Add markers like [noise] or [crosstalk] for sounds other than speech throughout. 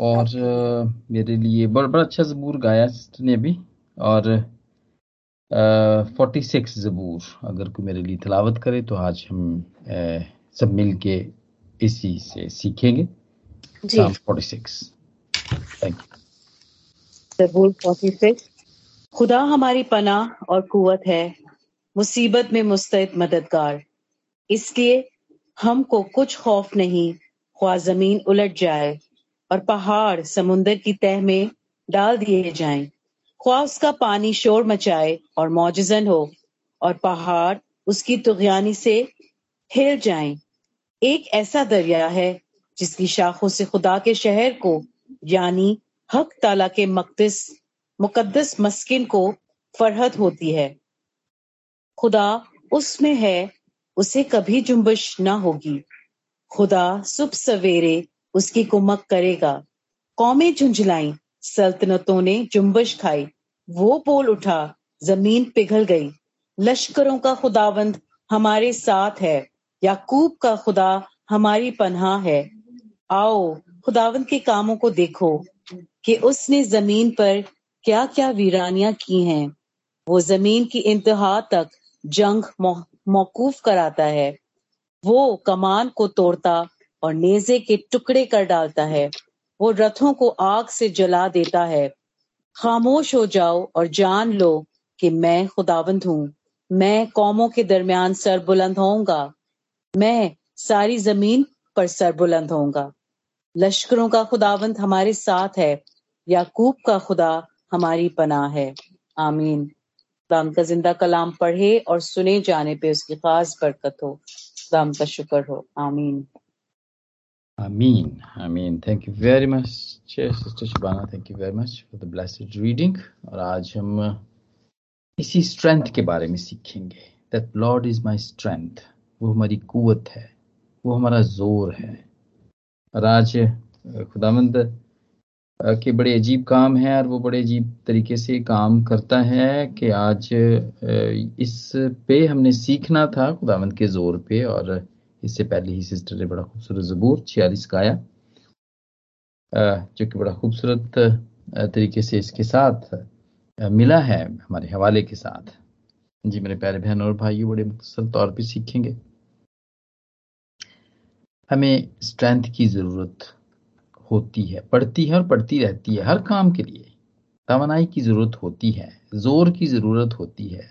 और मेरे लिए बड़ा बड़ा अच्छा जबूर गाया सिस्टर ने अभी और फोर्टी सिक्स जबूर अगर कोई मेरे लिए तलावत करे तो आज हम आ, सब मिल के इसी से सीखेंगे। फोर्टी सिक्स थैंक यू जबूर फोर्टी सिक्स खुदा हमारी पना और कुवत है मुसीबत में मुस्तैद मददगार। इसलिए हमको कुछ खौफ नहीं ख्वा ज़मीन उलट जाए। और पहाड़ समुन्दर की तह में डाल दिए जाएँ। ख्वा उसका पानी शोर मचाए और मोजन हो और पहाड़ उसकी तुगयानी से हिल जाएँ। एक ऐसा दरिया है जिसकी शाखों से खुदा के शहर को, यानी हक ताला के मकदस मुकद्दस मस्किन को फरहत होती है। खुदा उसमें है, उसे कभी जुम्बश ना होगी। खुदा सुबह सवेरे उसकी कुमक करेगा। कौमें झुंझलाई, सल्तनतों ने जुम्बश खाई। वो बोल उठा, ज़मीन पिघल गई। लश्करों का खुदावंद हमारे साथ है। याकूब का खुदा हमारी पन्हा है। आओ, खुदावंद के कामों को देखो कि उसने ज़मीन पर क्या क्या वीरानियाँ की हैं। वो ज़मीन की इंतहा तक जंग मौकूफ कराता है। वो कमान को तोड़ता और नेजे के टुकड़े कर डालता है। वो रथों को आग से जला देता है। खामोश हो जाओ और जान लो कि मैं खुदावंद हूँ। मैं कौमों के दरमियान सर बुलंद होऊँगा। मैं सारी ज़मीन पर सर बुलंद होऊँगा। लश्करों का खुदावंद हमारे साथ है। याकूब का खुदा हमारी पनाह है। आमीन। खुदाम का ज़िंदा कलाम पढ़े और सुने जाने पे उसकी खास बरकत हो। खुदाम का शुक्र हो। आमीन। Amin. Amin. Thank you very much, Sister Shabana. Thank you very much for the blessed reading. और आज हम इसी स्ट्रेंथ के बारे में सीखेंगे that lord is my strength वो हमारी कुवत है वो हमारा ज़ोर है और आज खुदामंद के बड़े अजीब काम है और वो बड़े अजीब तरीके से काम करता है कि आज इस पे हमने सीखना था खुदामंद के ज़ोर पे और इससे पहले ही सिस्टर ने बड़ा खूबसूरत जबूर, छियालीस गाया। जो कि बड़ा खूबसूरत तरीके से इसके साथ मिला है हमारे हवाले के साथ। जी, मेरे प्यारे बहन और भाई बड़े मुख्तर तौर पे सीखेंगे। हमें स्ट्रेंथ की ज़रूरत होती है, पड़ती है और पड़ती रहती है, हर काम के लिए। तोानाई की ज़रूरत होती है, ज़ोर की ज़रूरत होती है।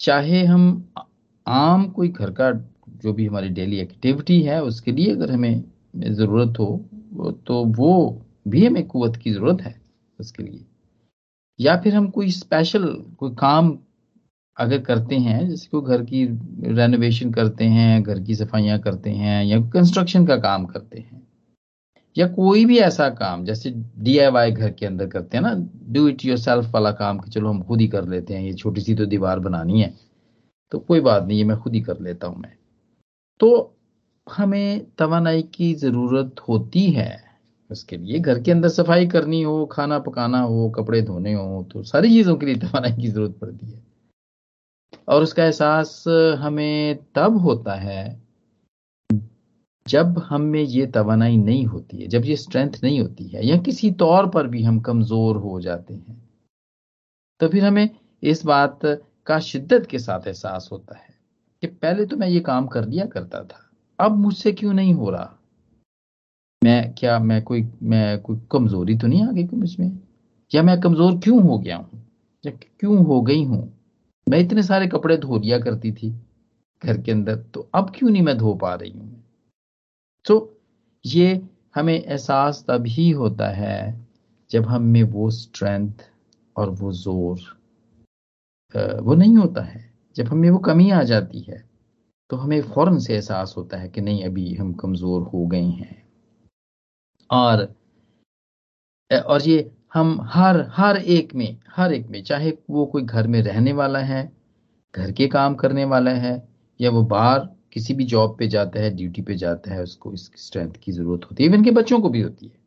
चाहे हम आम कोई घर का जो भी हमारी डेली एक्टिविटी है, उसके लिए अगर हमें ज़रूरत हो तो वो भी हमें कुत की ज़रूरत है उसके लिए। या फिर हम कोई स्पेशल कोई काम अगर करते हैं, जैसे कोई घर की रेनोवेशन करते हैं, घर की सफाइयाँ करते हैं, या कंस्ट्रक्शन का काम करते हैं, या कोई भी ऐसा काम, जैसे डी घर के अंदर करते हैं ना डू इट योर सेल्फ वाला काम कि चलो हम खुद ही कर लेते हैं, ये छोटी सी तो दीवार बनानी है तो कोई बात नहीं, ये मैं खुद ही कर लेता हूँ मैं। तो हमें तवानाई की ज़रूरत होती है। उसके लिए घर के अंदर सफ़ाई करनी हो, खाना पकाना हो, कपड़े धोने हो तो सारी चीज़ों के लिए तवानाई की ज़रूरत पड़ती है। और उसका एहसास हमें तब होता है जब हम में ये तवानाई नहीं होती है, जब ये स्ट्रेंथ नहीं होती है, या किसी तौर पर भी हम कमज़ोर हो जाते हैं। तो फिर हमें इस बात का शिद्दत के साथ एहसास होता है। कि पहले तो मैं ये काम कर लिया करता था। अब मुझसे क्यों नहीं हो रहा? मैं क्या, मैं कोई मैं कोई कमज़ोरी तो नहीं आ गई मुझमें या मैं कमज़ोर क्यों हो गया हूँ? या क्यों हो गई हूँ? मैं इतने सारे कपड़े धो लिया करती थी घर के अंदर तो अब क्यों नहीं मैं धो पा रही हूँ? तो ये हमें एहसास तभी होता है जब हम में वो स्ट्रेंथ और वो ज़ोर वो नहीं होता है। जब हमें वो कमी आ जाती है तो हमें फ़ौरन से एहसास होता है कि नहीं, अभी हम कमज़ोर हो गए हैं। और और ये हम हर हर एक में, हर एक में, चाहे वो कोई घर में रहने वाला है, घर के काम करने वाला है, या वो बाहर किसी भी जॉब पे जाता है, ड्यूटी पे जाता है, उसको इस स्ट्रेंथ की ज़रूरत होती है। इवन के बच्चों को भी होती है।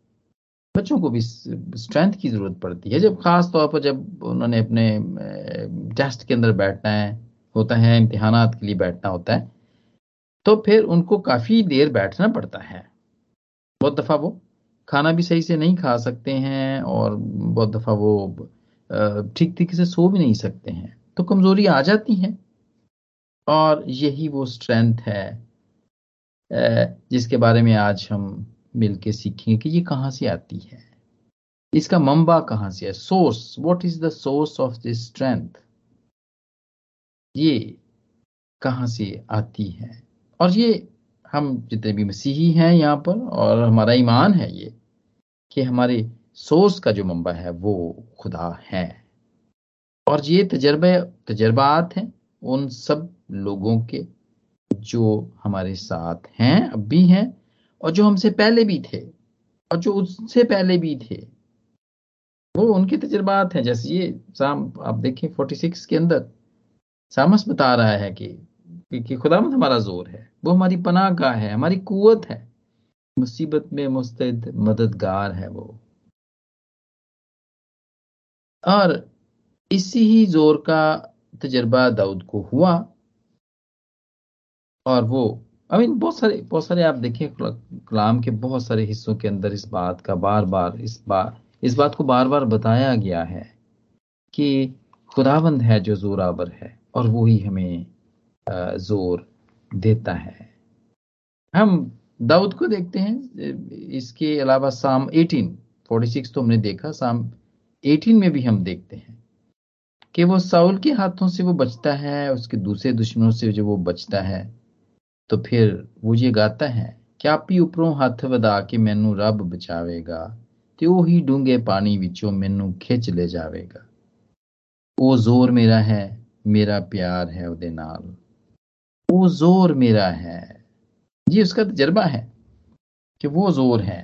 बच्चों को भी स्ट्रेंथ की ज़रूरत पड़ती है। जब खास तौर पर जब उन्होंने अपने टेस्ट के अंदर बैठना है होता है इम्तिहान के लिए बैठना होता है तो फिर उनको काफ़ी देर बैठना पड़ता है। बहुत दफ़ा वो खाना भी सही से नहीं खा सकते हैं और बहुत दफ़ा वो ठीक तरीके से सो भी नहीं सकते हैं। तो कमज़ोरी आ जाती है और यही वो स्ट्रेंथ है जिसके बारे में आज हम मिलके सीखेंगे कि ये कहाँ से आती है। इसका मंबा कहाँ से है? Source what is the source of this strength ये कहाँ से आती है? और ये हम जितने भी मसीही हैं यहाँ पर, और हमारा ईमान है ये, कि हमारे सोर्स का जो मंबा है वो खुदा है। और ये तजर्बे, तजर्बात हैं उन सब लोगों के जो हमारे साथ हैं, अब भी हैं, और जो हमसे पहले भी थे, और जो उससे पहले भी थे, वो उनके तजर्बात हैं। जैसे ये आप देखें 46 के अंदर सामस बता रहा है कि कि खुदामद हमारा ज़ोर है। वो हमारी पनाह का है, हमारी कुवत है। मुसीबत में मुस्तैद मददगार है वो। और इसी ही ज़ोर का तजर्बा दाऊद को हुआ। और वो आई मीन बहुत सारे बहुत सारे आप देखें कलाम के बहुत सारे हिस्सों के अंदर इस बात का बार बार, इस बार, इस बात को बार बार बताया गया है कि खुदाबंद है जो जोरावर है। और वो ही हमें जोर देता है हम दाऊद को देखते हैं इसके अलावा साम 18 46 तो हमने देखा साम 18 में भी हम देखते हैं कि वो साउल के हाथों से वो बचता है उसके दूसरे दुश्मनों से जो वो बचता है तो फिर वो ये गाता है क्या पी उपरों हथ वधा के मैनू रब बचावेगा ਤੇ ਉਹੀ ਡੂੰਘੇ ਪਾਣੀ ਵਿੱਚੋਂ ਮੈਨੂੰ ਖਿੱਚ ਲੈ ਜਾਵੇਗਾ ਉਹ ਜ਼ੋਰ ਮੇਰਾ ਹੈ ਮੇਰਾ ਪਿਆਰ ਹੈ ਉਹਦੇ ਨਾਲ वो जोर मेरा है ये उसका तजर्बा है कि वो जोर है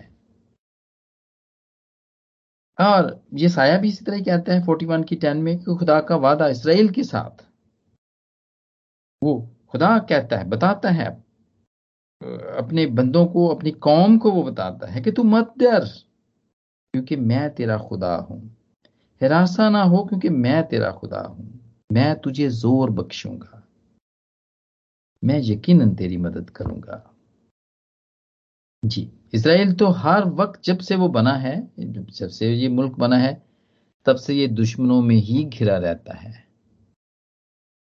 और ये साया भी इसी तरह कहता है फोर्टी वन की टेन में कि खुदा का वादा इसराइल के साथ वो खुदा कहता है बताता है अपने बंदों को अपनी कौम को वो बताता है कि तू मत डर क्योंकि मैं तेरा खुदा हूं हिरासा ना हो क्योंकि मैं तेरा खुदा हूं मैं तुझे ज़ोर बख्शूँगा। मैं यकीनन तेरी मदद करूँगा। जी, इसराइल तो हर वक्त जब से वो बना है, जब से ये मुल्क बना है, तब से ये दुश्मनों में ही घिरा रहता है।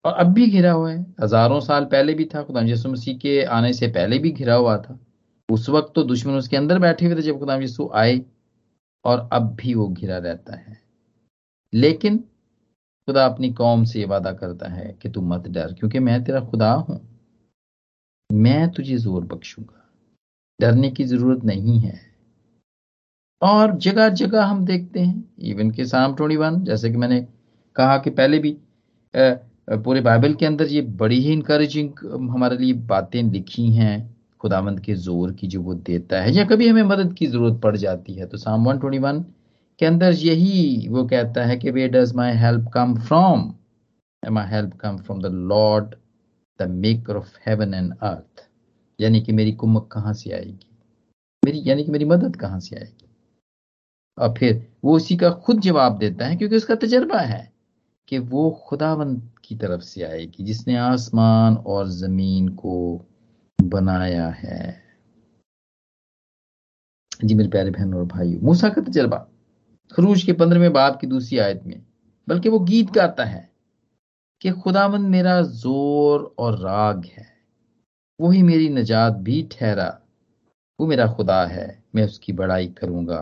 और अब भी घिरा हुआ है। हज़ारों साल पहले भी था, खुदाम यसु मसीह के आने से पहले भी घिरा हुआ था। उस वक्त तो दुश्मन उसके अंदर बैठे हुए थे जब खुदाम यसु आए, और अब भी वो घिरा रहता है। लेकिन खुदा अपनी कौम से वादा करता है कि तू मत डर, क्योंकि मैं तेरा खुदा हूँ। मैं तुझे ज़ोर बख्शूँगा। डरने की ज़रूरत नहीं है। और जगह जगह हम देखते हैं इवन के साम ट्वेंटी वन जैसे कि मैंने कहा कि पहले भी पूरे बाइबल के अंदर ये बड़ी ही इंकरेजिंग हमारे लिए बातें लिखी हैं खुदावंद के ज़ोर की जो वो देता है, या कभी हमें मदद की ज़रूरत पड़ जाती है। तो साम 121 के अंदर यही वो कहता है कि where does my help come from my help come from the lord the maker of heaven and earth यानी कि मेरी कुमक कहाँ से आएगी? मेरी, यानी कि मेरी मदद कहाँ से आएगी? और फिर वो उसी का खुद जवाब देता है, क्योंकि उसका तजर्बा है कि वो खुदावंत की तरफ़ से आएगी, जिसने आसमान और ज़मीन को बनाया है। जी मेरे प्यारे बहन और भाई मूसा का तजर्बा। खरूज के पंद्रहवें बाप की दूसरी आयत में, बल्कि वो गीत गाता है कि खुदावंद मेरा ज़ोर और राग है, वही मेरी नजात भी ठहरा, वो मेरा खुदा है, मैं उसकी बड़ाई करूँगा,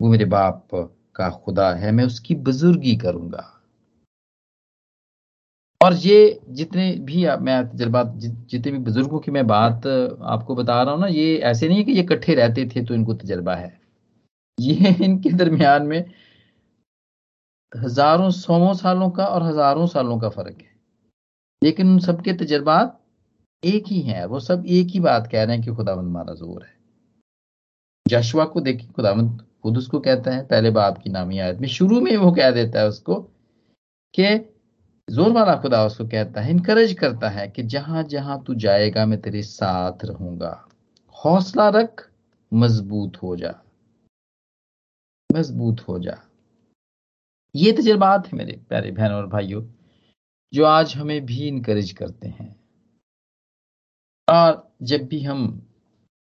वो मेरे बाप का खुदा है, मैं उसकी बुजुर्गी करूँगा। और ये जितने भी मैं तजर्बात जितने भी बुज़ुर्गों की मैं बात आपको बता रहा हूँ ना, ये ऐसे नहीं है कि ये इकट्ठे रहते थे तो इनको तजर्बा है। ये इनके दरमियान में हज़ारों सौ सालों का और हज़ारों सालों का फ़र्क है। लेकिन उन सबके तजर्बात एक ही हैं, वो सब एक ही बात कह रहे हैं कि खुदावंद मारा ज़ोर है। जशवा को देखिए, खुदावंद खुद उसको कहता है, पहले बाप की नामी आयत में, शुरू में वो कह देता है उसको कि ज़ोर वाला खुदा उसको कहता है इनकरेज करता है कि जहाँ जहाँ तू जाएगा, मैं तेरे साथ रहूँगा। हौसला रख, मज़बूत हो जा। मज़बूत हो जा। ये तजर्बात है मेरे प्यारे बहनों और भाइयों, जो आज हमें भी इनकरेज करते हैं। और जब भी हम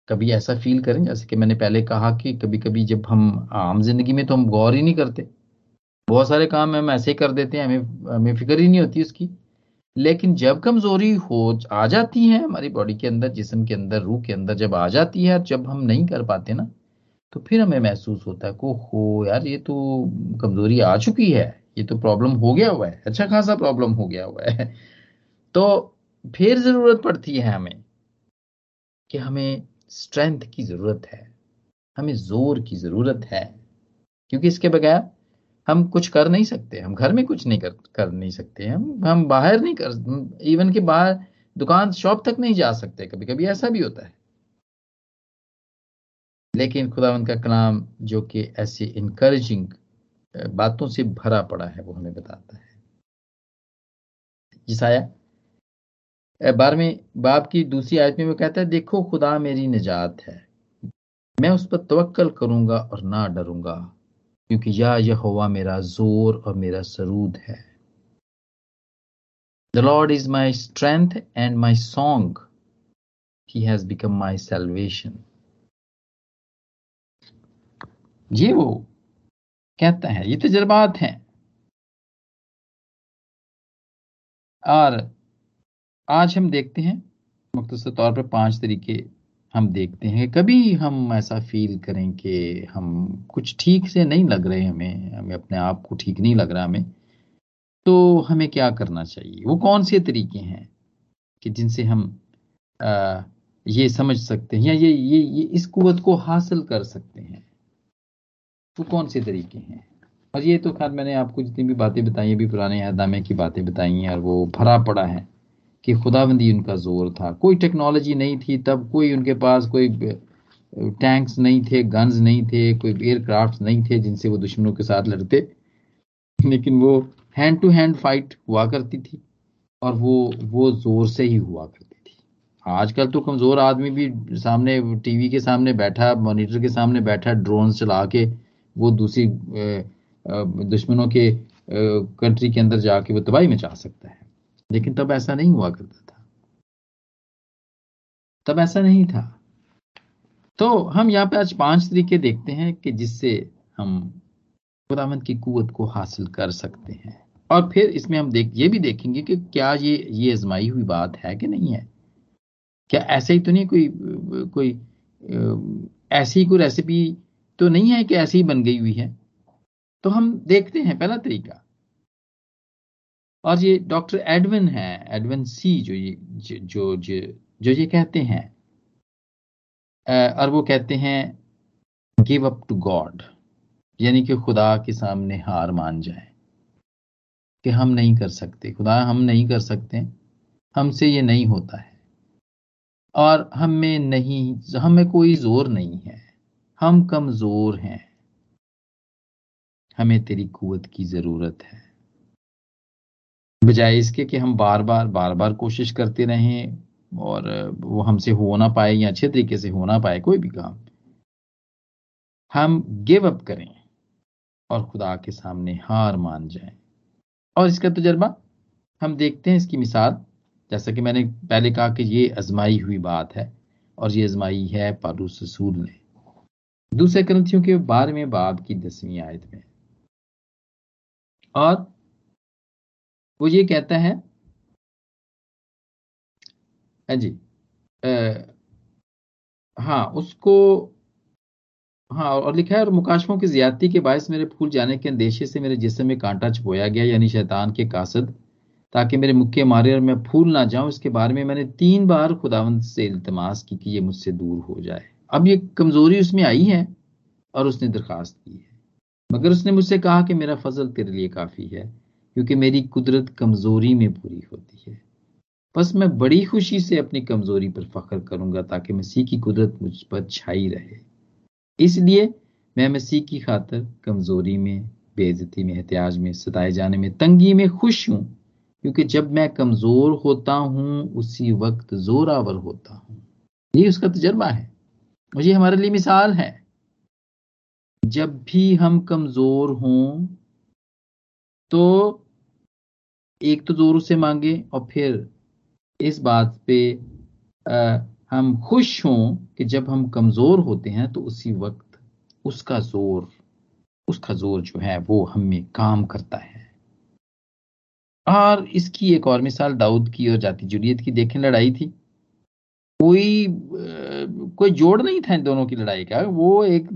कभी ऐसा फील करें, जैसे कि मैंने पहले कहा कि कभी कभी जब हम आम ज़िंदगी में तो हम गौर ही नहीं करते। बहुत सारे काम हम ऐसे कर देते हैं, हमें हमें फ़िक्र ही नहीं होती उसकी। लेकिन जब कमज़ोरी हो, आ जाती है हमारी बॉडी के अंदर, जिसम के अंदर, रूह के अंदर जब आ जाती है, जब हम नहीं कर पाते ना तो फिर हमें महसूस होता है को हो यार, ये तो कमज़ोरी आ चुकी है। ये तो प्रॉब्लम हो गया हुआ है। अच्छा खासा प्रॉब्लम हो गया हुआ है। तो फिर ज़रूरत पड़ती है हमें कि हमें स्ट्रेंथ की ज़रूरत है। हमें ज़ोर की ज़रूरत है। क्योंकि इसके बगैर हम कुछ कर नहीं सकते। हम घर में कुछ नहीं कर कर नहीं सकते। हम हम बाहर नहीं कर इवन के बाहर दुकान शॉप तक नहीं जा सकते। कभी कभी ऐसा भी होता है। लेकिन खुदा का कलाम जो कि ऐसी इनकरेजिंग बातों से भरा पड़ा है, वो हमें बताता है। जिसाया बारहवीं बाप की दूसरी आयत में वो कहता है, देखो, खुदा मेरी निजात है। मैं उस पर तवक्कल करूँगा और ना डरूँगा, क्योंकि या यहोवा मेरा ज़ोर और मेरा सरूद है। The lord is my strength and my song he has become my salvation ये वो कहता है ये तजर्बात हैं। और आज हम देखते हैं मुख्तर तौर पर पाँच तरीके हम देखते हैं कभी हम ऐसा फील करें कि हम कुछ ठीक से नहीं लग रहे हमें हमें अपने आप को ठीक नहीं लग रहा हमें तो हमें क्या करना चाहिए? वो कौन से तरीके हैं कि जिनसे हम आ, ये समझ सकते हैं या ये ये ये इस कुवत को हासिल कर सकते हैं? वो कौन से तरीके हैं? और ये तो खैर मैंने आपको जितनी भी बातें बताई अभी पुराने अहदामे की बातें बताई हैं, और वो भरा पड़ा है कि खुदाबंदी उनका ज़ोर था। कोई टेक्नोलॉजी नहीं थी तब, कोई उनके पास कोई टैंक्स नहीं थे गन्स नहीं थे, कोई एयरक्राफ्ट नहीं थे जिनसे वो दुश्मनों के साथ लड़ते। लेकिन वो हैंड टू हैंड फाइट हुआ करती थी, और वो वो ज़ोर से ही हुआ करती थी। आजकल तो कमज़ोर आदमी भी सामने, टीवी के सामने बैठा मॉनिटर के सामने बैठा ड्रोन चला के वो दूसरी दुश्मनों के कंट्री के अंदर जाके वो तबाही मचा सकता है। लेकिन तब ऐसा नहीं हुआ करता था। तब ऐसा नहीं था। तो हम यहाँ पे आज पाँच तरीके देखते हैं कि जिससे हम खुदामंद की कुवत को हासिल कर सकते हैं। और फिर इसमें हम देख, ये भी देखेंगे कि क्या ये ये आजमाई हुई बात है कि नहीं है। क्या ऐसे ही तो नहीं कोई कोई ऐसी कोई रेसिपी तो नहीं है कि ऐसी बन गई हुई है। तो हम देखते हैं पहला तरीका। और ये डॉक्टर एडविन है एडविन सी जो ये जो जो जो, जो ये कहते हैं। और वो कहते हैं गिव अप टू गॉड यानी कि खुदा के सामने हार मान जाए। कि हम नहीं कर सकते। खुदा हम नहीं कर सकते। हमसे ये नहीं होता है। और हमें नहीं हमें कोई ज़ोर नहीं है। हम कमज़ोर हैं। हमें तेरी कुवत की ज़रूरत है। बजाय इसके कि हम बार बार बार बार कोशिश करते रहें और वो हमसे हो ना पाए या अच्छे तरीके से हो ना पाए, कोई भी काम। हम गिव अप करें और खुदा के सामने हार मान जाएँ। और इसका तजर्बा, हम देखते हैं इसकी मिसाल। जैसा कि मैंने पहले कहा कि ये आजमाई हुई बात है और ये आजमाई है पारूस रसूल ने। दूसरे ग्रंथियों के बारहवें बाब की दसवीं आयत में। और वो ये कहता है हाँ जी हाँ उसको हाँ और लिखा है, और मुकाशमों की ज्यादती के बायस मेरे फूल जाने के अंदेशे से मेरे जिसम में कांटा छपोया गया, यानी शैतान के कासद, ताकि मेरे मुक्के मारे और मैं फूल ना जाऊँ। इसके बारे में मैंने तीन बार खुदावंत से इल्तमास की कि ये मुझसे दूर हो जाए। अब ये कमज़ोरी उसमें आई है और उसने दरखास्त की है। मगर उसने मुझसे कहा कि मेरा फजल तेरे लिए काफ़ी है, क्योंकि मेरी कुदरत कमज़ोरी में पूरी होती है। बस मैं बड़ी खुशी से अपनी कमज़ोरी पर फख्र करूँगा ताकि मसीह की कुदरत मुझ पर छाई रहे। इसलिए मैं मसीह की खातर कमज़ोरी में बेजती में, एहतियाज में, सताए जाने में, तंगी में खुश हूँ, क्योंकि जब मैं कमज़ोर होता हूँ, उसी वक्त जोरावर होता हूँ। ये उसका तजर्बा है। मुझे हमारे लिए मिसाल है। जब भी हम कमज़ोर हों तो एक तो ज़ोर से मांगे और फिर इस बात पे आ, हम खुश हों कि जब हम कमज़ोर होते हैं तो उसी वक्त उसका ज़ोर उसका ज़ोर जो है वो हमें काम करता है। और इसकी एक और मिसाल दाऊद की और जाति जुलियत की देखें लड़ाई थी। कोई कोई जोड़ नहीं था इन दोनों की लड़ाई का। वो एक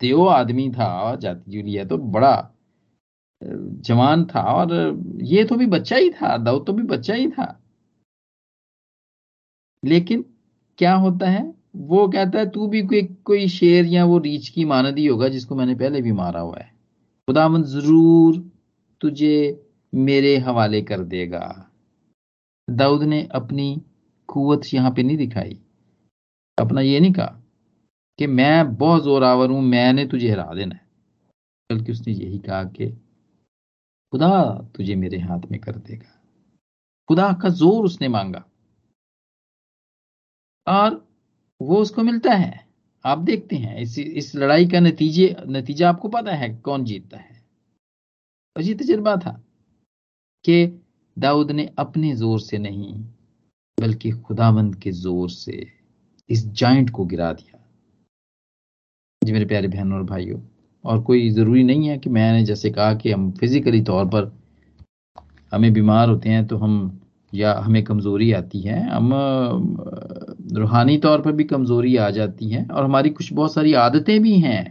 देव आदमी था, जाति जुलियत तो बड़ा जवान था और ये तो भी बच्चा ही था, दाऊद तो भी बच्चा ही था। लेकिन क्या होता है, वो कहता है, तू भी कोई कोई शेर या वो रीछ की मानदी होगा जिसको मैंने पहले भी मारा हुआ है। खुदावन ज़रूर तुझे मेरे हवाले कर देगा। दाऊद ने अपनी कुवत यहाँ पे नहीं दिखाई। अपना ये नहीं कहा कि मैं बहुत जोरावर हूँ, मैंने तुझे हरा देना है। बल्कि उसने यही कहा कि खुदा तुझे मेरे हाथ में कर देगा। खुदा का ज़ोर उसने मांगा। और वो उसको मिलता है। आप देखते हैं, इस इस लड़ाई का नतीजे, नतीजा आपको पता है कौन जीतता है। अजी तजर्बा था कि दाऊद ने अपने ज़ोर से नहीं बल्कि खुदावंद के ज़ोर से इस जॉइंट को गिरा दिया। जी मेरे प्यारे बहनों और भाइयों, और कोई ज़रूरी नहीं है कि मैंने जैसे कहा कि हम फिजिकली तौर पर हमें बीमार होते हैं तो हम या हमें कमज़ोरी आती है, हम रूहानी तौर पर भी कमज़ोरी आ जाती है और हमारी कुछ बहुत सारी आदतें भी हैं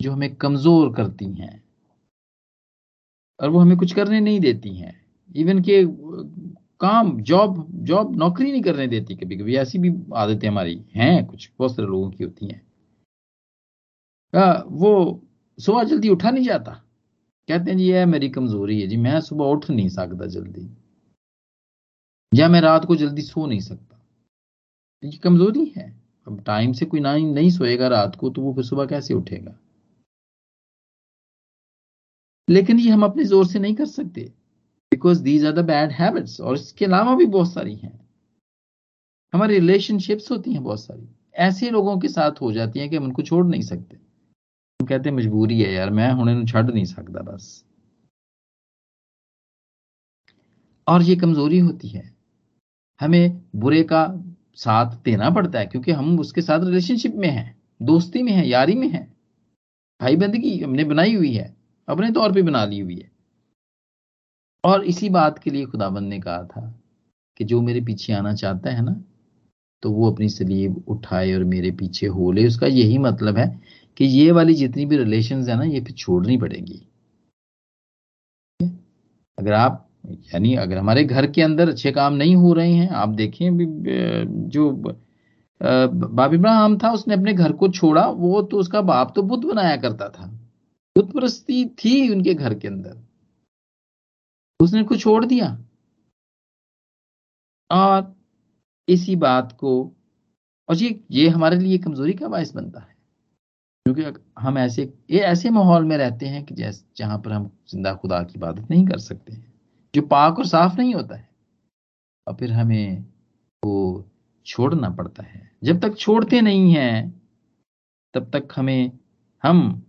जो हमें कमज़ोर करती हैं और वो हमें कुछ करने नहीं देती हैं। इवन के काम जॉब जॉब नौकरी नहीं करने देती कभी कभी। ऐसी भी आदतें हमारी हैं, कुछ, बहुत सारे लोगों की होती हैं। वो सुबह जल्दी उठा नहीं जाता। कहते हैं, जी यह मेरी कमज़ोरी है। जी, मैं सुबह उठ नहीं सकता जल्दी। या मैं रात को जल्दी सो नहीं सकता। ये कमज़ोरी है। अब टाइम से कोई ना नहीं सोएगा रात को तो वो फिर सुबह कैसे उठेगा? लेकिन ये हम अपने ज़ोर से नहीं कर सकते। Because these are the bad habits और इसके अलावा भी बहुत सारी हैं। हमारी रिलेशनशिप्स होती हैं बहुत सारी। ऐसे लोगों के साथ हो जाती हैं कि हम उनको छोड़ नहीं सकते। हम कहते मजबूरी है यार, मैं हूँ छड़ नहीं सकता बस। और ये कमज़ोरी होती है। हमें बुरे का साथ देना पड़ता है, क्योंकि हम उसके साथ रिलेशनशिप में हैं, दोस्ती में हैं, यारी में हैं। भाई बंदगी हमने बनाई हुई है, अपने तौर पे बना ली हुई है। और इसी बात के लिए खुदाबंद ने कहा था कि जो मेरे पीछे आना चाहता है ना तो वो अपनी सलीब उठाए और मेरे पीछे हो ले। उसका यही मतलब है कि ये वाली जितनी भी रिलेशन है ना, ये फिर छोड़नी पड़ेगी। अगर आप, यानी अगर हमारे घर के अंदर अच्छे काम नहीं हो रहे हैं, आप देखें जो बाब इब्राहम था, उसने अपने घर को छोड़ा, वो तो उसका बाप तो बुद्ध बनाया करता था। बुद्ध प्रस्ती थी उनके घर के अंदर। उसने उसको छोड़ दिया। और इसी बात को, और ये ये हमारे लिए कमज़ोरी का बायस बनता है। क्योंकि हम ऐसे, ये ऐसे माहौल में रहते हैं कि जैसे, जहाँ पर हम ज़िंदा खुदा की इबादत नहीं कर सकते हैं। जो पाक और साफ़ नहीं होता है। और फिर हमें वो छोड़ना पड़ता है। जब तक छोड़ते नहीं हैं, तब तक हमें, हम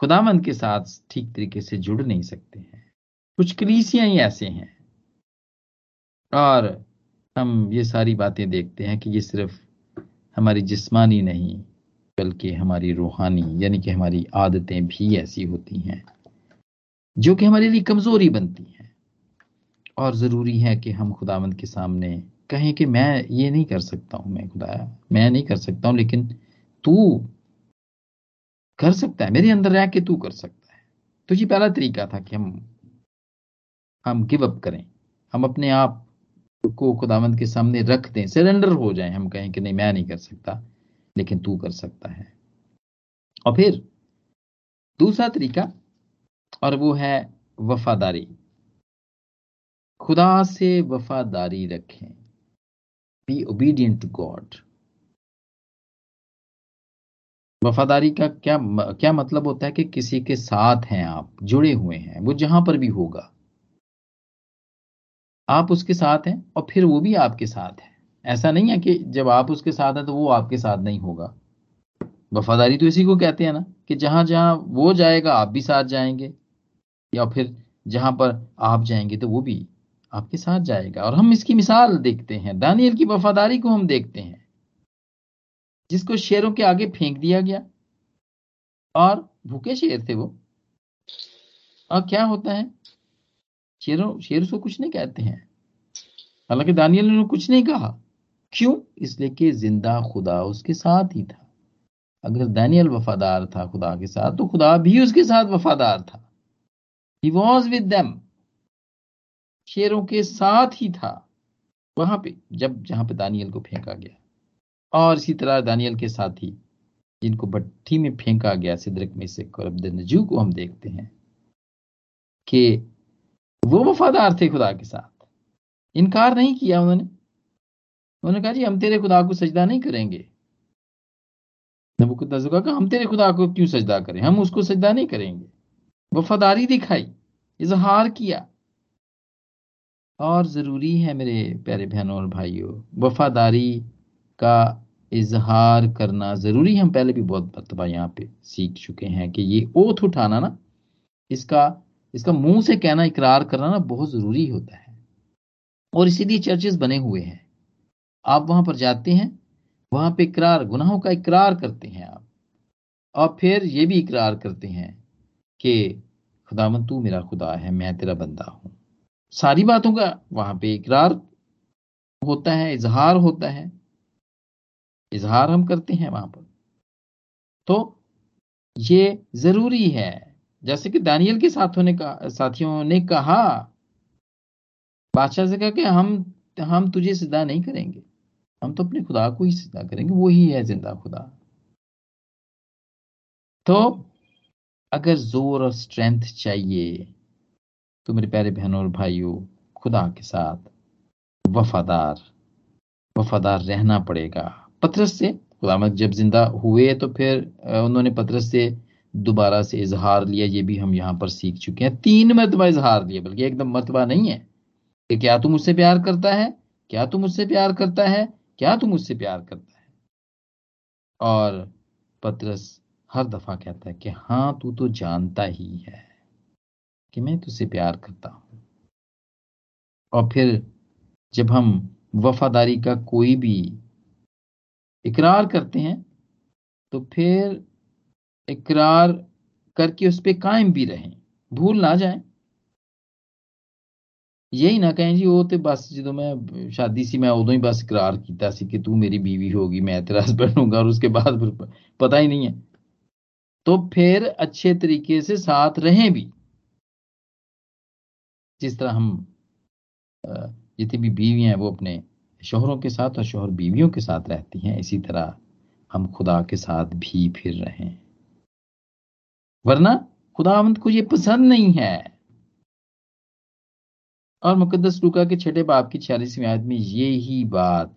खुदामंद के साथ ठीक तरीके से जुड़ नहीं सकते हैं। कुछ कलीसियाँ ही ऐसे हैं। और हम ये सारी बातें देखते हैं कि ये सिर्फ़ हमारी जिस्मानी नहीं, बल्कि हमारी रूहानी, यानी कि हमारी आदतें भी ऐसी होती हैं, जो कि हमारे लिए कमज़ोरी बनती हैं। और ज़रूरी है कि हम खुदावंद के सामने कहें कि मैं ये नहीं कर सकता हूँ, मैं खुदाया मैं नहीं कर सकता हूँ, लेकिन तू कर सकता है, मेरे अंदर रह के तू कर सकता है। तो ये पहला तरीका था कि हम हम गिव अप करें। हम अपने आप को खुदावंद के सामने रख दें। सरेंडर हो जाएँ। हम कहें कि नहीं, मैं नहीं कर सकता, लेकिन तू कर सकता है। और फिर दूसरा तरीका, और वो है वफादारी। खुदा से वफादारी रखें। बी ओबीडियंट टू गॉड वफादारी का क्या क्या मतलब होता है कि किसी के साथ हैं आप, जुड़े हुए हैं। वो जहाँ पर भी होगा। आप उसके साथ हैं और फिर वो भी आपके साथ है। ऐसा नहीं है कि जब आप उसके साथ हैं तो वो आपके साथ नहीं होगा। वफादारी तो इसी को कहते हैं ना, कि जहाँ जहाँ वो जाएगा, आप भी साथ जाएँगे। या फिर जहाँ पर आप जाएँगे तो वो भी आपके साथ जाएगा। और हम इसकी मिसाल देखते हैं। दानियल की वफादारी को हम देखते हैं। जिसको शेरों के आगे फेंक दिया गया। और भूखे शेर थे वो। और क्या होता है? शेरों, शेर उसको कुछ नहीं कहते हैं। हालाँकि दानियल ने कुछ नहीं कहा। क्यों? इसलिए कि ज़िंदा खुदा उसके साथ ही था। अगर दानियल वफादार था खुदा के साथ तो खुदा भी उसके साथ वफादार था। ही वॉज़ विद देम शेरों के साथ ही था। वहाँ पे, जब, जहाँ पे दानियल को फेंका गया। और इसी तरह दानियल के साथ ही, जिनको भट्टी में फेंका गया सिद्रक में से को हम देखते हैं कि वो वफादार थे खुदा के साथ। इनकार नहीं किया उन्होंने। उन्होंने कहा, जी, हम तेरे खुदा को सजदा नहीं करेंगे। कहा, हम तेरे खुदा को क्यों सजदा करें? हम उसको सजदा नहीं करेंगे। वफादारी दिखाई, इजहार किया। और ज़रूरी है मेरे प्यारे बहनों और भाइयों, वफादारी का इजहार करना ज़रूरी हम पहले भी बहुत मरतबा यहाँ पे सीख चुके हैं कि ये ओथ उठाना ना, इसका इसका मुँह से कहना, इकरार करना ना बहुत ज़रूरी होता है। और इसीलिए चर्चेस बने हुए हैं। आप वहाँ पर जाते हैं, वहाँ पे इकरार, गुनाहों का इकरार करते हैं आप। और फिर ये भी इकरार करते हैं कि खुदावन तू मेरा खुदा है, मैं तेरा बंदा हूँ। सारी बातों का वहाँ पे इकरार होता है, इजहार होता है। इजहार हम करते हैं वहाँ पर। तो ये ज़रूरी है जैसे कि दानियल के साथ होने का, साथियों ने कहा, बादशाह से कहा कि हम हम तुझे सिद्धा नहीं करेंगे। हम तो अपने खुदा को ही सिद्धा करेंगे, वो ही है ज़िंदा खुदा। तो अगर ज़ोर और स्ट्रेंथ चाहिए तो मेरे प्यारे बहनों और भाइयों, खुदा के साथ वफादार वफादार रहना पड़ेगा। पत्रस से खुदामद जब ज़िंदा हुए तो फिर उन्होंने पत्रस से दोबारा से इजहार लिया, ये भी हम यहाँ पर सीख चुके हैं। तीन मरतबा इजहार लिया बल्कि एकदम मरतबा नहीं है कि क्या तू मुझसे प्यार करता है, क्या तू मुझसे प्यार करता है, क्या तू मुझसे प्यार करता है? और पत्रस हर दफ़ा कहता है कि हाँ तू तो जानता ही है कि मैं तुझसे प्यार करता हूँ। और फिर जब हम वफादारी का कोई भी इकरार करते हैं तो फिर इकरार करके उस पर कायम भी रहें। भूल ना जाए। यही ना कहें जी, वो तो बस जो मैं शादी सी, मैं उदो ही बस इकरार किया कि तू मेरी बीवी होगी, मैं तेरा हस्बैंड होगा और उसके बाद फिर पता ही नहीं है। तो फिर अच्छे तरीके से साथ रहें भी। जिस तरह हम जितनी भी बीवियाँ हैं वो अपने शोहरों के साथ और शोहर बीवियों के साथ रहती हैं, इसी तरह हम खुदा के साथ भी फिर रहें। वरना खुदावंत को ये पसंद नहीं है। और मुकदस लुका के छठे बाप की छियालीसवीं आयत में ये ही बात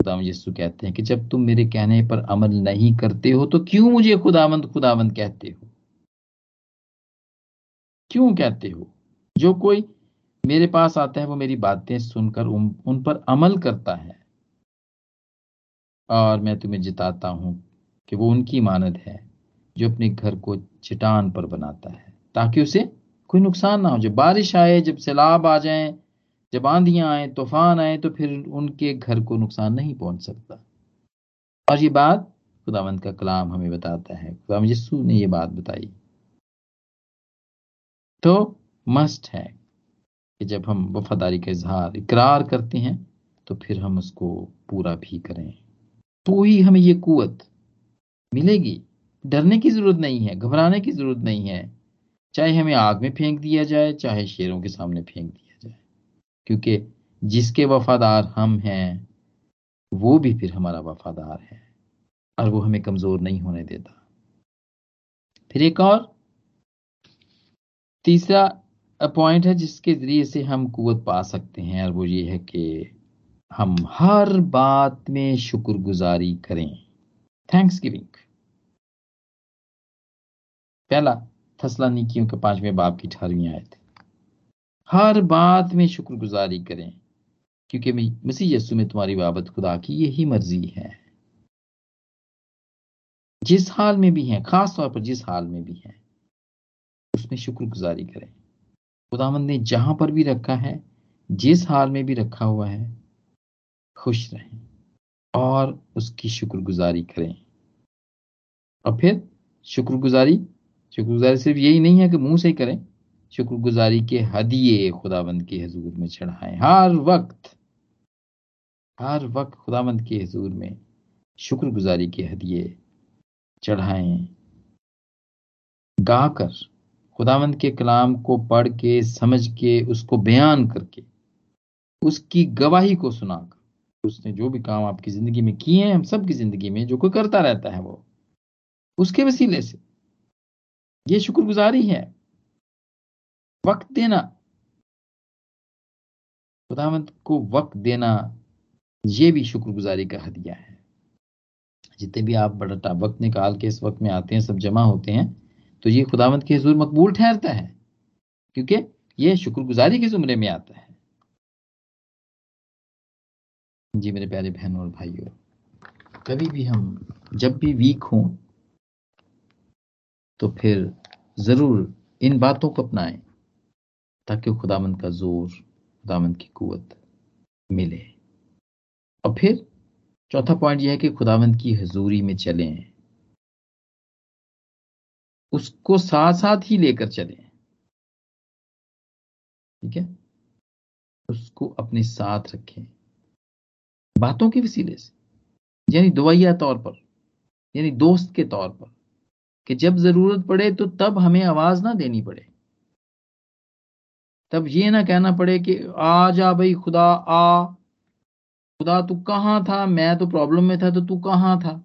खुदाम यीशु कहते हैं कि जब तुम मेरे कहने पर अमल नहीं करते हो तो क्यों मुझे खुदावंत खुदावंत कहते हो? क्यों कहते हो? जो कोई मेरे पास आता है वो मेरी बातें सुनकर उन, उन पर अमल करता है। और मैं तुम्हें जिताता हूँ कि वो उनकी मानद है जो अपने घर को चटान पर बनाता है, ताकि उसे कोई नुकसान ना हो। जब बारिश आए, जब सैलाब आ जाए, जब आंधियाँ आए, तूफ़ान आए तो फिर उनके घर को नुकसान नहीं पहुँच सकता। और ये बात खुदावंत का कलाम हमें बताता है। खुदाम यस्सू ने ये बात बताई। तो मस्ट है कि जब हम वफादारी का इजहार, इकरार करते हैं तो फिर हम उसको पूरा भी करें। तो ही हमें ये कुत मिलेगी। डरने की ज़रूरत नहीं है, घबराने की ज़रूरत नहीं है। चाहे हमें आग में फेंक दिया जाए, चाहे शेरों के सामने फेंक दिया जाए। क्योंकि जिसके वफादार हम हैं, वो भी फिर हमारा वफादार है और वो हमें कमज़ोर नहीं होने देता। फिर एक और, तीसरा पॉइंट है जिसके ज़रिए से हम कुत पा सकते हैं और वो ये है कि हम हर बात में शुक्रगुजारी करें। थैंक्स गिविंग पहला फसला नीकियों के पाँचवें बाप की अठारहवीं आयत हर बात में शुक्रगुजारी करें, क्योंकि मसीह यस्सु में तुम्हारी बाबत खुदा की यही मर्ज़ी है। जिस हाल में भी है, खास तौर पर जिस हाल में भी है, उसमें शुक्रगुजारी करें। खुदावंद ने जहाँ पर भी रखा है, जिस हाल में भी रखा हुआ है, खुश रहें और उसकी शुक्रगुजारी करें। और फिर शुक्रगुजारी शुक्रगुजारी सिर्फ़ यही नहीं है कि मुँह से ही करें, शुक्रगुजारी के हदिये खुदाबंद के हजूर में चढ़ाएँ। हर वक्त हर वक्त खुदाबंद के हजूर में शुक्रगुजारी के हदिये चढ़ाएँ। गाकर खुदावंद के कलाम को पढ़ के समझ के, उसको बयान करके, उसकी गवाही को सुनाकर, उसने जो भी काम आपकी ज़िंदगी में किए हैं, हम सब की ज़िंदगी में जो कोई करता रहता है वो, उसके वसीले से ये शुक्रगुजारी है। वक्त देना। खुदावंत को वक्त देना ये भी शुक्रगुजारी का हदिया है। जितने भी आप बड़ा वक्त निकाल के इस वक्त में आते हैं, सब जमा होते हैं तो ये खुदावंत के हजूर मकबूल ठहरता है, क्योंकि ये शुक्रगुजारी के जुमरे में आता है। जी मेरे प्यारे बहनों और भाइयों, कभी भी हम जब भी वीक हों तो फिर ज़रूर इन बातों को अपनाएँ, ताकि खुदामंद का ज़ोर, खुदामंद की कुवत मिले। और फिर चौथा पॉइंट यह है कि खुदावंद की हजूरी में चलें। उसको साथ साथ ही लेकर चलें। ठीक है? उसको अपने साथ रखें। बातों के वसीले से, यानी दवाइया तौर पर, यानी दोस्त के तौर पर। कि जब ज़रूरत पड़े तो तब हमें आवाज़ ना देनी पड़े। तब ये ना कहना पड़े कि आ जा भाई, खुदा आ। खुदा तू कहाँ था? मैं तो प्रॉब्लम में था तो तू कहाँ था?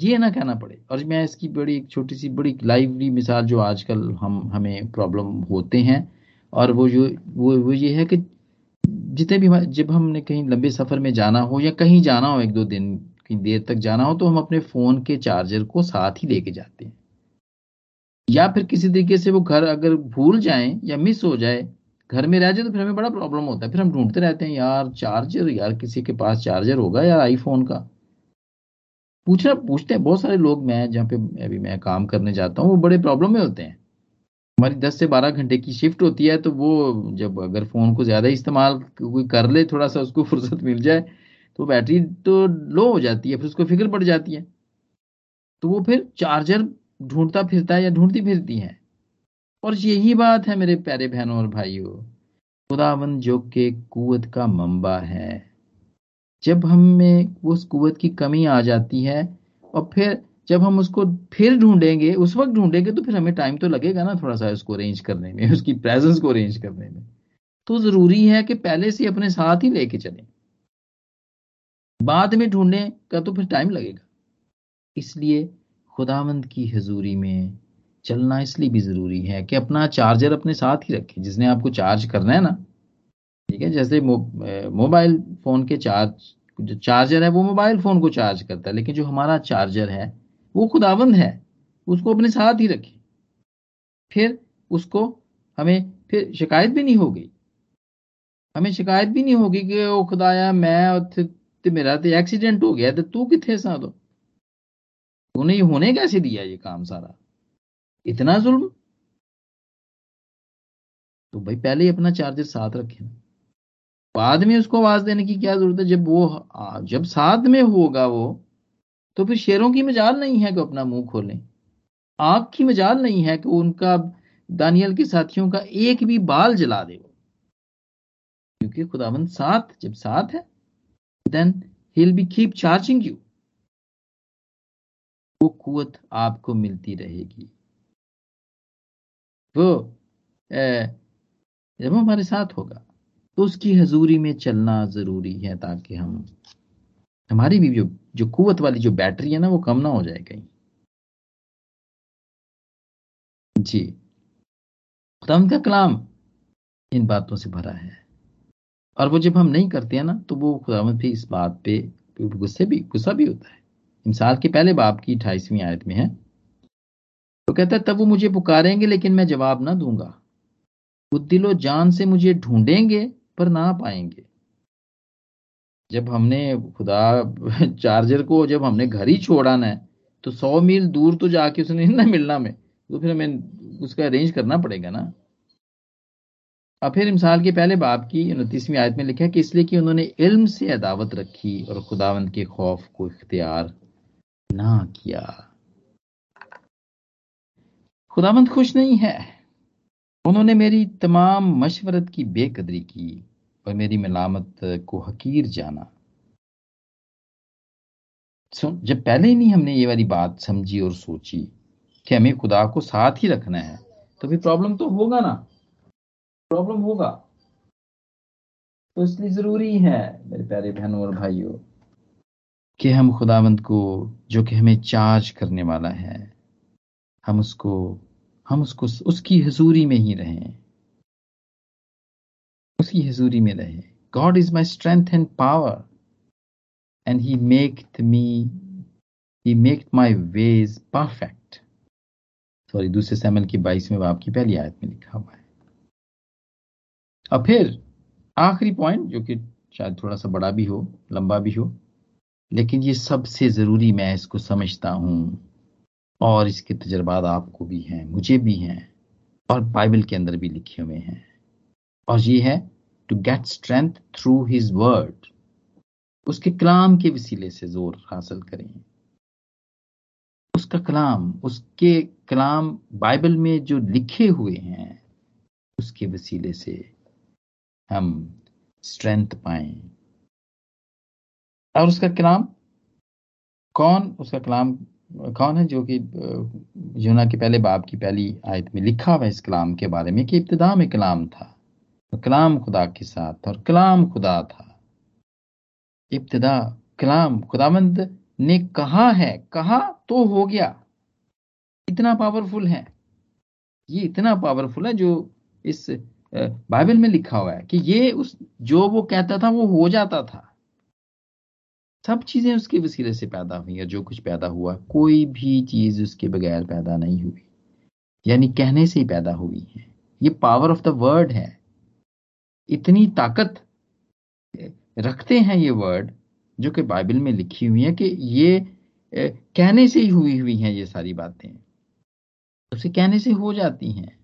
ये ना कहना पड़े। और मैं इसकी बड़ी एक छोटी सी बड़ी लाइवली मिसाल जो आजकल हम, हमें प्रॉब्लम होते हैं। और वो जो, वो वो ये है कि जितने भी जब हमने कहीं लंबे सफ़र में जाना हो या कहीं जाना हो एक दो दिन की देर तक जाना हो तो हम अपने फ़ोन के चार्जर को साथ ही लेके जाते हैं। या फिर किसी तरीके से वो घर अगर भूल जाए या मिस हो जाए, घर में रह जाए तो फिर हमें बड़ा प्रॉब्लम होता है। फिर हम ढूंढते रहते हैं, यार, चार्जर, यार, किसी के पास चार्जर होगा यार आईफोन का? पूछना, पूछते हैं बहुत सारे लोग मैं, जहाँ पे अभी मैं काम करने जाता हूँ, वो बड़े प्रॉब्लम में होते हैं। हमारी 10 से 12 घंटे की शिफ्ट होती है तो वो जब अगर फ़ोन को ज़्यादा इस्तेमाल कोई कर ले, थोड़ा सा उसको [laughs] फुर्सत मिल जाए तो बैटरी तो लो हो जाती है, फिर उसको फ़िक्र पड़ जाती है। तो वो फिर चार्जर ढूंढता फिरता है या ढूंढती फिरती है। और यही बात है मेरे प्यारे बहनों और भाइयों, खुदावन जो के कुत का मंबा है। जब हमें उस कुत की कमी आ जाती है और फिर जब हम उसको फिर ढूंढेंगे, उस वक्त ढूंढेंगे तो फिर हमें टाइम तो लगेगा ना थोड़ा सा उसको अरेंज करने में, उसकी प्रेजेंस को अरेंज करने में। तो ज़रूरी है कि पहले से अपने साथ ही लेके चलें। बाद में ढूँढने का तो फिर टाइम लगेगा। इसलिए खुदावंद की हजूरी में चलना इसलिए भी ज़रूरी है कि अपना चार्जर अपने साथ ही रखें। जिसने आपको चार्ज करना है ना, ठीक है, जैसे मोबाइल फ़ोन के चार्ज जो चार्जर है, वो मोबाइल फ़ोन को चार्ज करता है, लेकिन जो हमारा चार्जर है, वो खुदावंद है, उसको अपने साथ ही रखें। फिर उसको हमें, फिर शिकायत भी नहीं होगी। हमें शिकायत भी नहीं होगी कि वो खुदाया, मैं मेरा तो एक्सीडेंट हो गया तो तू कितने सा तो? तूने ये होने कैसे दिया ये काम सारा? इतना जुल्म? तो भाई पहले ही अपना चार्जर साथ रखें बाद में उसको आवाज़ देने की क्या ज़रूरत है? जब वो जब साथ में होगा वो तो फिर शेरों की मजाल नहीं है कि अपना मुँह खोलें। आग की मजाल नहीं है कि उनका, दानियल के साथियों का एक भी बाल जला दे वो। क्योंकि खुदावंद साथ, जब साथ है then he be keep charging you वो कुत आपको मिलती रहेगी। वो जब हमारे साथ होगा तो उसकी हजूरी में चलना ज़रूरी है ताकि हम, हमारी भी जो जो कुत वाली जो बैटरी है ना, वो कम ना हो जाए कहीं। जी। खुदाम का कलाम इन बातों से भरा है। और वो जब हम नहीं करते हैं ना तो वो खुदामद भी इस बात पे गुस्से भी, गुस्सा भी होता है। मिसाल के पहले बाप की अठाईसवीं आयत में है। तो कहता है, तब वो मुझे पुकारेंगे, लेकिन मैं जवाब ना दूँगा। वो दिलो जान से मुझे ढूंढेंगे, पर ना पाएँगे। जब हमने खुदा [laughs] चार्जर को जब हमने घर ही छोड़ाना है तो सौ मील दूर तो जाके उसने ना मिलना में तो फिर हमें उसका अरेंज करना पड़ेगा ना। अब फिर मिसाल के पहले बाप की उनतीसवीं आयत में लिखा है कि इसलिए कि उन्होंने इल्म से अदावत रखी और खुदावंद के खौफ को इख्तियार ना किया। खुदावंद खुश नहीं है। उन्होंने मेरी तमाम मशवरत की बेकदरी की और मेरी मलामत को हकीर जाना। जब पहले ही नहीं हमने ये वाली बात समझी और सोची कि हमें खुदा को साथ ही रखना है तो फिर प्रॉब्लम तो होगा ना। प्रॉब्लम होगा। तो इसलिए ज़रूरी है, मेरे प्यारे बहनों और भाइयों, कि हम खुदावंत को, जो कि हमें चार्ज करने वाला है, हम उसको हम उसको, उसकी हजूरी में ही रहें। उसकी हजूरी में रहें। God is my strength and power and he make me he make my ways perfect sorry, दूसरे सैमल की बाईसवें बाप की पहली आयत में लिखा हुआ है। अब फिर आखिरी पॉइंट जो कि शायद थोड़ा सा बड़ा भी हो, लंबा भी हो, लेकिन ये सबसे ज़रूरी मैं इसको समझता हूँ, और इसके तजर्बात आपको भी हैं, मुझे भी हैं, और बाइबल के अंदर भी लिखे हुए हैं। और ये है to get strength through his word उसके कलाम के वसीले से ज़ोर हासिल करें। उसका कलाम, उसके कलाम बाइबल में जो लिखे हुए हैं, उसके वसीले से हम स्ट्रेंथ पाए। और उसका कलाम? कौन, उसका कलाम कौन है जो कि यूना के पहले बाप की पहली आयत में लिखा हुआ इस कलाम के बारे में कि इब्तदा में कलाम था। तो कलाम खुदा के साथ और कलाम खुदा था। इब्तदा, कलाम खुदामंद ने कहा है, कहा तो हो गया। इतना पावरफुल है। ये इतना पावरफुल है जो इस बाइबल में लिखा हुआ है कि ये उस, जो वो कहता था वो हो जाता था। सब चीज़ें उसके वसीले से पैदा हुई और जो कुछ पैदा हुआ, कोई भी चीज़ उसके बगैर पैदा नहीं हुई। यानी कहने से ही पैदा हुई है। ये पावर ऑफ़ द वर्ड है। इतनी ताकत रखते हैं ये वर्ड जो कि बाइबल में लिखी हुई है कि ये कहने से ही हुई हुई हैं ये सारी बातें। उसे कहने से हो जाती हैं।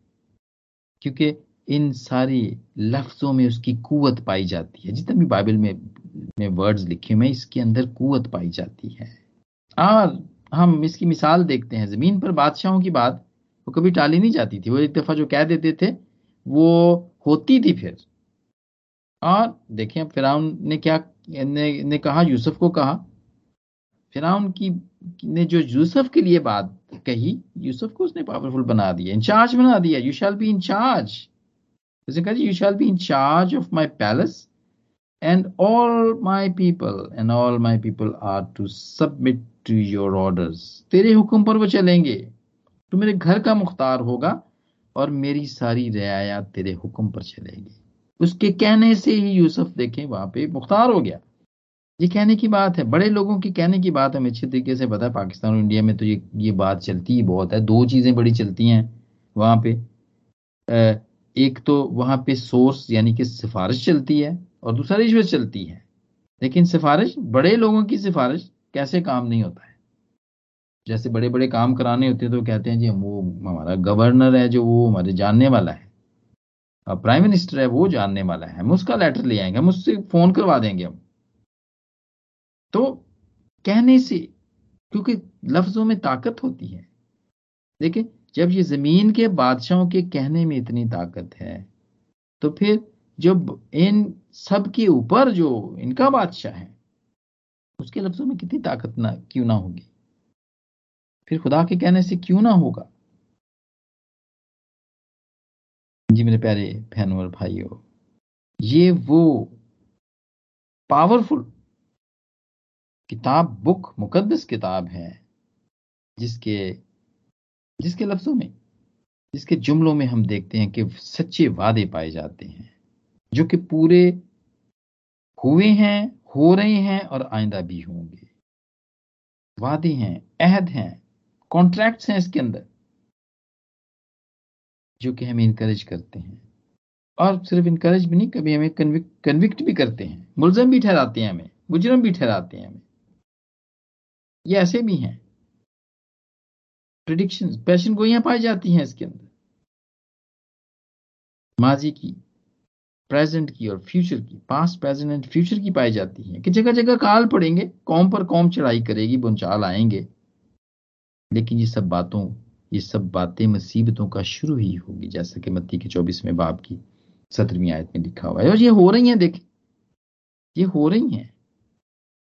क्योंकि इन सारी लफ्जों में उसकी कुवत पाई जाती है। जितने भी बाइबल में में वर्ड्स लिखे हुए इसके अंदर कुवत पाई जाती है। और हम इसकी मिसाल देखते हैं। ज़मीन पर बादशाहों की बात वो कभी टाली नहीं जाती थी। वो एक दफ़ा जो कह देते थे वो होती थी फिर। और देखें फिर ने क्या ने, ने कहा यूसुफ को कहा। फिर की ने जो यूसुफ के लिए बात कही यूसुफ को उसने पावरफुल बना दिया। इंचार्ज बना दिया। You shall be in charge कहा you shall be in charge of my palace and all my people and all my people are to submit to your orders तेरे हुक्म पर वो चलेंगे। तू मेरे घर का मुख्तार होगा, और मेरी सारी रियाया तेरे हुक्म पर चलेगी। उसके कहने से ही यूसुफ देखें, वहाँ पे मुख्तार हो गया। ये कहने की बात है। बड़े लोगों की कहने की बात हमें अच्छे तरीके से पता है। पाकिस्तान और इंडिया में तो ये ये बात चलती ही बहुत है। दो चीज़ें बड़ी चलती हैं वहाँ पे। एक तो वहाँ पे सोर्स यानी कि सिफारिश चलती है और दूसरा रिश्वत चलती है। लेकिन सिफारिश, बड़े लोगों की सिफारिश कैसे काम नहीं होता है? जैसे बड़े बड़े काम कराने होते हैं तो कहते हैं, जी, हम वो, हमारा गवर्नर है जो वो हमारे जानने वाला है। प्राइम मिनिस्टर है, वो जानने वाला है। हम उसका लेटर ले आएँगे, हम उससे फ़ोन करवा देंगे हम। तो कहने से, क्योंकि लफ्जों में ताकत होती है। देखिए जब ये ज़मीन के बादशाहों के कहने में इतनी ताकत है तो फिर जब इन सब के ऊपर जो इनका बादशाह है, उसके लफ्जों में कितनी ताकत ना, क्यों ना होगी? फिर खुदा के कहने से क्यों ना होगा? जी मेरे प्यारे बहनों और भाइयों, ये वो पावरफुल किताब बुक मुकद्दस किताब है, जिसके जिसके लफ्जों में, जिसके जुमलों में हम देखते हैं कि सच्चे वादे पाए जाते हैं, जो कि पूरे हुए हैं, हो रहे हैं और आइंदा भी होंगे। वादे हैं, अहद हैं कॉन्ट्रैक्ट्स हैं इसके अंदर, जो कि हमें इनकरेज करते हैं। और सिर्फ़ इनकरेज भी नहीं, कभी हमें कन्विक्ट कन्विक्ट भी करते हैं। मुलजम भी ठहराते हैं हमें, मुजरम भी ठहराते हैं हमें। ये ऐसे भी हैं। प्रिडिक्शन पैशन गोइयाँ पाई जाती हैं इसके अंदर। माजी की प्रेजेंट की और फ्यूचर की पास्ट प्रेजेंट एंड फ्यूचर की पाई जाती है। कि जगह जगह काल पड़ेंगे, कौम पर कौम चढ़ाई करेगी बुंचाल आएँगे। लेकिन ये सब बातों, ये सब बातें मुसीबतों का शुरू ही होगी, जैसा कि मत्ती के चौबीसवें बाब की सत्रहवीं आयत में लिखा हुआ है। और ये हो रही हैं, देखें। ये हो रही हैं।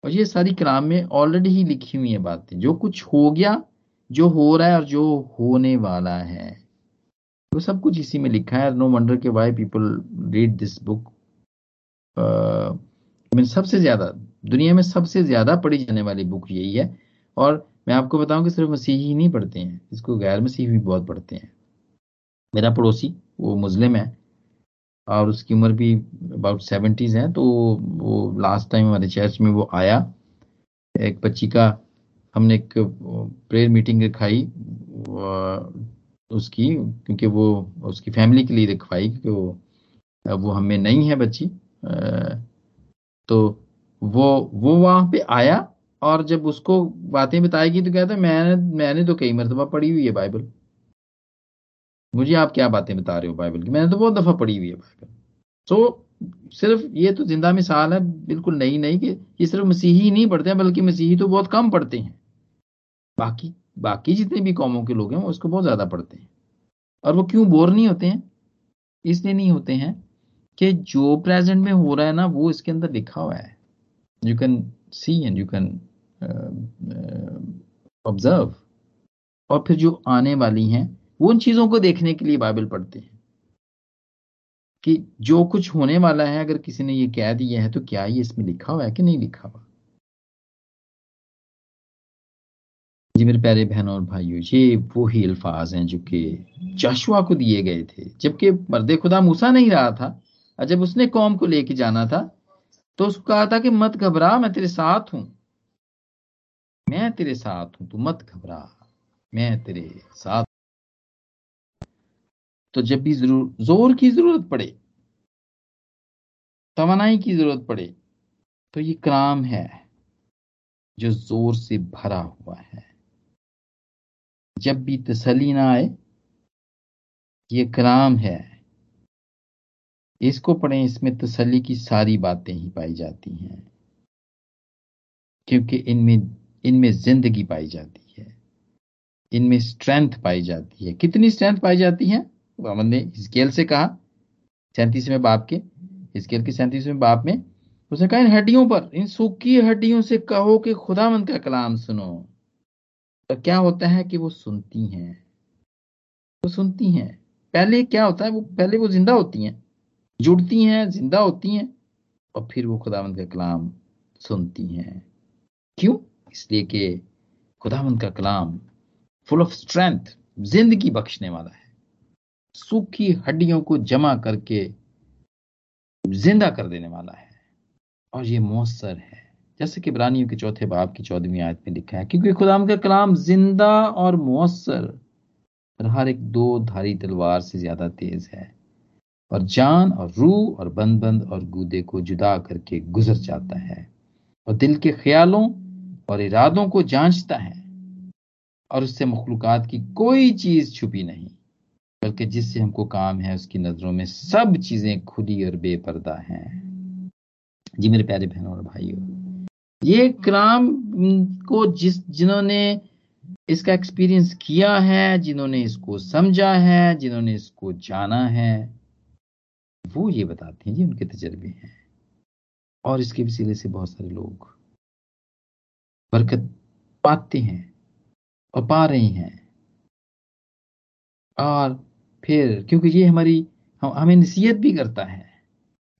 और ये सारी कलाम में ऑलरेडी ही लिखी हुई है बातें। जो कुछ हो गया जो हो रहा है और जो होने वाला है। वो सब कुछ इसी में लिखा है। नो वंडर के why people read this book mean सबसे ज़्यादा, दुनिया में सबसे ज़्यादा पढ़ी जाने वाली बुक यही है। और मैं आपको बताऊँ कि सिर्फ़ मसीही ही नहीं पढ़ते हैं, इसको गैर मसीह भी बहुत पढ़ते हैं। मेरा पड़ोसी, वो मुस्लिम है, और उसकी उम्र भी अबाउट सेवेंटीज है तो वो लास्ट टाइम हमारे चर्च में वो आया, एक बच्ची का हमने एक प्रेयर मीटिंग रखाई उसकी क्योंकि वो उसकी फैमिली के लिए रखवाई क्योंकि वो वो हमें नहीं है बच्ची तो वो वो वहाँ पे आया और जब उसको बातें बताएगी तो कहता मैंने मैंने तो कई मरतबा पढ़ी हुई है बाइबल। मुझे आप क्या बातें बता रहे हो बाइबल की? मैंने तो बहुत दफ़ा पढ़ी हुई है बाइबल। सो so, सिर्फ़ ये तो ज़िंदा मिसाल है बिल्कुल नई नहीं कि ये सिर्फ़ मसीही नहीं पढ़ते हैं बल्कि मसीही तो बहुत कम पढ़ते हैं। बाकी बाकी जितने भी कौमों के लोग हैं, वो उसको बहुत ज़्यादा पढ़ते हैं। और वो क्यों बोर नहीं होते हैं? इसलिए नहीं होते हैं कि जो प्रेजेंट में हो रहा है ना, वो इसके अंदर लिखा हुआ है। You can see and you can observe और फिर जो आने वाली हैं, वो उन चीज़ों को देखने के लिए बाइबल पढ़ते हैं। कि जो कुछ होने वाला है, अगर किसी ने ये कह दिया है तो क्या ये इसमें लिखा हुआ है कि नहीं लिखा हुआ? जी मेरे प्यारे बहनों और भाइयों, ये वो ही अल्फाज हैं जो कि जाशुआ को दिए गए थे। जबकि मर्द खुदा मूसा नहीं रहा था। और जब उसने कौम को लेके जाना था तो उसको कहा था कि मत घबरा, मैं तेरे साथ हूँ। मैं तेरे साथ हूँ, तू मत घबरा। मैं तेरे साथ तो जब भी ज़रूर, ज़ोर की ज़रूरत पड़े, तवानाई की ज़रूरत पड़े तो ये कलाम है जो ज़ोर से भरा हुआ है। जब भी तसली ना आए, ये कलाम है। इसको पढ़ें, इसमें तसली की सारी बातें ही पाई जाती हैं, क्योंकि इनमें इनमें ज़िंदगी पाई जाती है। इनमें स्ट्रेंथ पाई जाती है। कितनी स्ट्रेंथ पाई जाती है? मोहम्मद ने हिस्केल से कहा सैंतीसवें बाप के हिस्केल के सैंतीसवें बाप में, उसने कहा, इन हड्डियों पर, इन सूखी हड्डियों से कहो कि खुदामंद का कलाम सुनो। तो क्या होता है कि वो सुनती हैं। वो सुनती हैं। पहले क्या होता है, वो पहले वो ज़िंदा होती हैं। जुड़ती हैं, ज़िंदा होती हैं और फिर वो खुदावंत का कलाम सुनती हैं। क्यों? इसलिए कि खुदावंत का कलाम फुल ऑफ़ स्ट्रेंथ ज़िंदगी बख्शने वाला है। सूखी हड्डियों को जमा करके ज़िंदा कर देने वाला है। और ये मौसर है। जैसे कि ब्रानियों के चौथे बाब की चौदहवीं आयत में लिखा है, क्योंकि खुदाम का कलाम ज़िंदा और मौसर और हर एक दो धारी तलवार से ज़्यादा तेज है। और जान और रूह और बंद बंद और गूदे को जुदा करके गुजर जाता है और दिल के ख्यालों और इरादों को जांचता है और उससे मखलूकत की कोई चीज़ छुपी नहीं, बल्कि जिससे हमको काम है उसकी नज़रों में सब चीज़ें खुली और बेपर्दा हैं। जी मेरे प्यारे बहनों और भाइयों ये क्राम को जिस जिन्होंने इसका एक्सपीरियंस किया है जिन्होंने इसको समझा है जिन्होंने इसको जाना है वो ये बताते हैं ये उनके तजर्बे हैं। और इसके वसीले से बहुत सारे लोग बरकत पाते हैं और पा रहे हैं। और फिर क्योंकि ये हमारी हम, हमें नसीहत भी करता है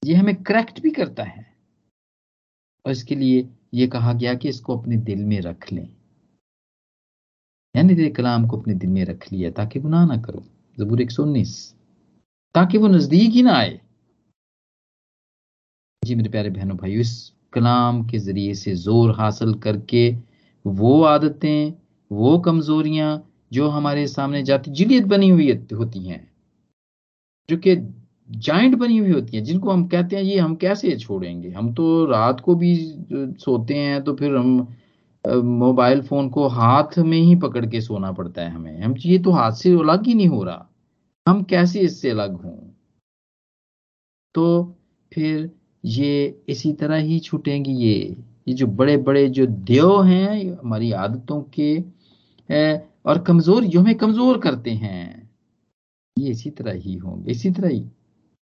ये हमें करेक्ट भी करता है। और इसके लिए ये कहा गया कि इसको अपने दिल में रख लें। यानी कलाम को अपने दिल में रख लिया ताकि गुनाह ना करो। जबूर एक सौ उन्नीस। ताकि वो नज़दीक ही ना आए। जी मेरे प्यारे बहनों भाई इस कलाम के ज़रिए से ज़ोर हासिल करके वो आदतें, वो कमजोरियाँ जो हमारे सामने जाती, जिलियत बनी हुई होती हैं, जो कि जाइंट बनी हुई होती हैं, जिनको हम कहते हैं, ये हम कैसे छोड़ेंगे? हम तो रात को भी सोते हैं तो फिर हम मोबाइल फ़ोन को हाथ में ही पकड़ के सोना पड़ता है हमें। हम ये तो हाथ से अलग ही नहीं हो रहा। हम कैसे इससे अलग हों? तो फिर ये इसी तरह ही छूटेंगी ये। ये जो बड़े बड़े जो देव हैं, हमारी आदतों के और कमज़ोर, जो हमें कमज़ोर करते हैं, ये इसी तरह ही होंगे, इसी तरह ही।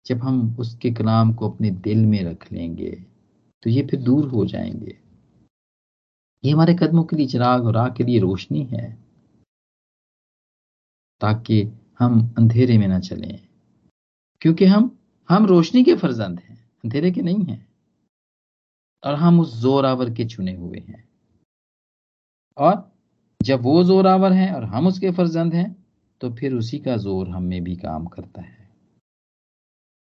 जब हम उसके कलाम को अपने दिल में रख लेंगे तो ये फिर दूर हो जाएँगे। ये हमारे कदमों के लिए चिराग और राह के लिए रोशनी है, ताकि हम अंधेरे में ना चलें, क्योंकि हम हम रोशनी के फर्जंद हैं, अंधेरे के नहीं हैं, और हम उस जोरावर के चुने हुए हैं। और जब वो जोरावर है और हम उसके फर्जंद हैं तो फिर उसी का ज़ोर हम में भी काम करता है।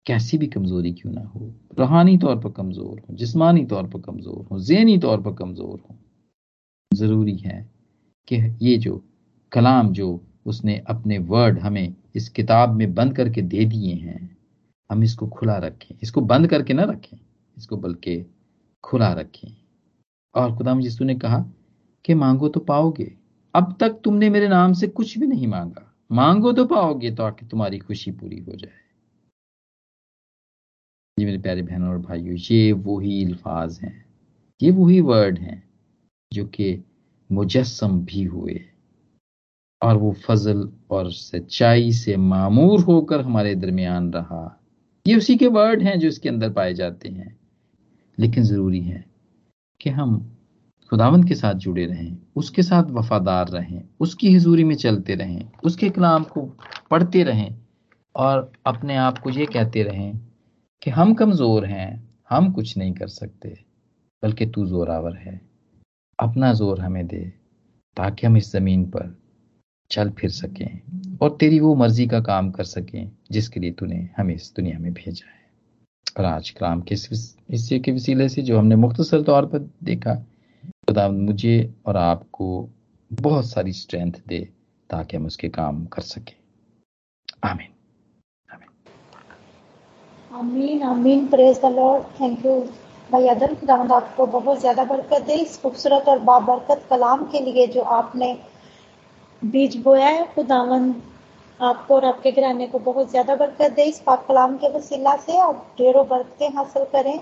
कैसी भी कमज़ोरी क्यों ना हो? रूहानी तौर पर कमज़ोर हो, जिस्मानी तौर पर कमज़ोर हो जेनी तौर पर कमज़ोर हो। ज़रूरी है कि ये जो कलाम जो उसने अपने वर्ड हमें इस किताब में बंद करके दे दिए हैं, हम इसको खुला रखें। इसको बंद करके ना रखें, इसको बल्कि खुला रखें। और खुदाम यीशु ने कहा कि मांगो तो पाओगे। अब तक तुमने मेरे नाम से कुछ भी नहीं मांगा। मांगो तो पाओगे ताकि तुम्हारी खुशी पूरी हो जाए। ये मेरे प्यारे बहनों और भाइयों, ये वही अल्फाज हैं। ये वही वर्ड हैं जो कि मुजस्म भी हुए और वो फजल और सच्चाई से मामूर होकर हमारे दरमियान रहा। ये उसी के वर्ड हैं जो इसके अंदर पाए जाते हैं। लेकिन ज़रूरी है कि हम खुदावंत के साथ जुड़े रहें, उसके साथ वफादार रहें, उसकी हजूरी में चलते रहें, उसके कलाम को पढ़ते रहें और अपने आप को ये कहते रहें कि हम कमज़ोर हैं, हम कुछ नहीं कर सकते, बल्कि तू जोरावर है। अपना ज़ोर हमें दे, ताकि हम इस ज़मीन पर चल फिर सकें और तेरी वो मर्ज़ी का काम कर सकें, जिसके लिए तूने हमें इस दुनिया में भेजा है। और आज कलाम के हिस्से के वसीले से जो हमने मुख्तसर तौर पर देखा, खुदा मुझे और आपको बहुत सारी स्ट्रेंथ दे, ताकि हम उसके काम कर सकें। आमीन। आमीन आमीन praise the lord thank you भाई अदन खुदावंद, आपको बहुत ज़्यादा बरकत दे इस खूबसूरत और बाबरकत कलाम के लिए जो आपने बीज बोया है। खुदावंद, आपको और आपके घराने को बहुत ज़्यादा बरकत दे इस पाक कलाम के वसीला से। आप ढेरों बरकतें हासिल करें।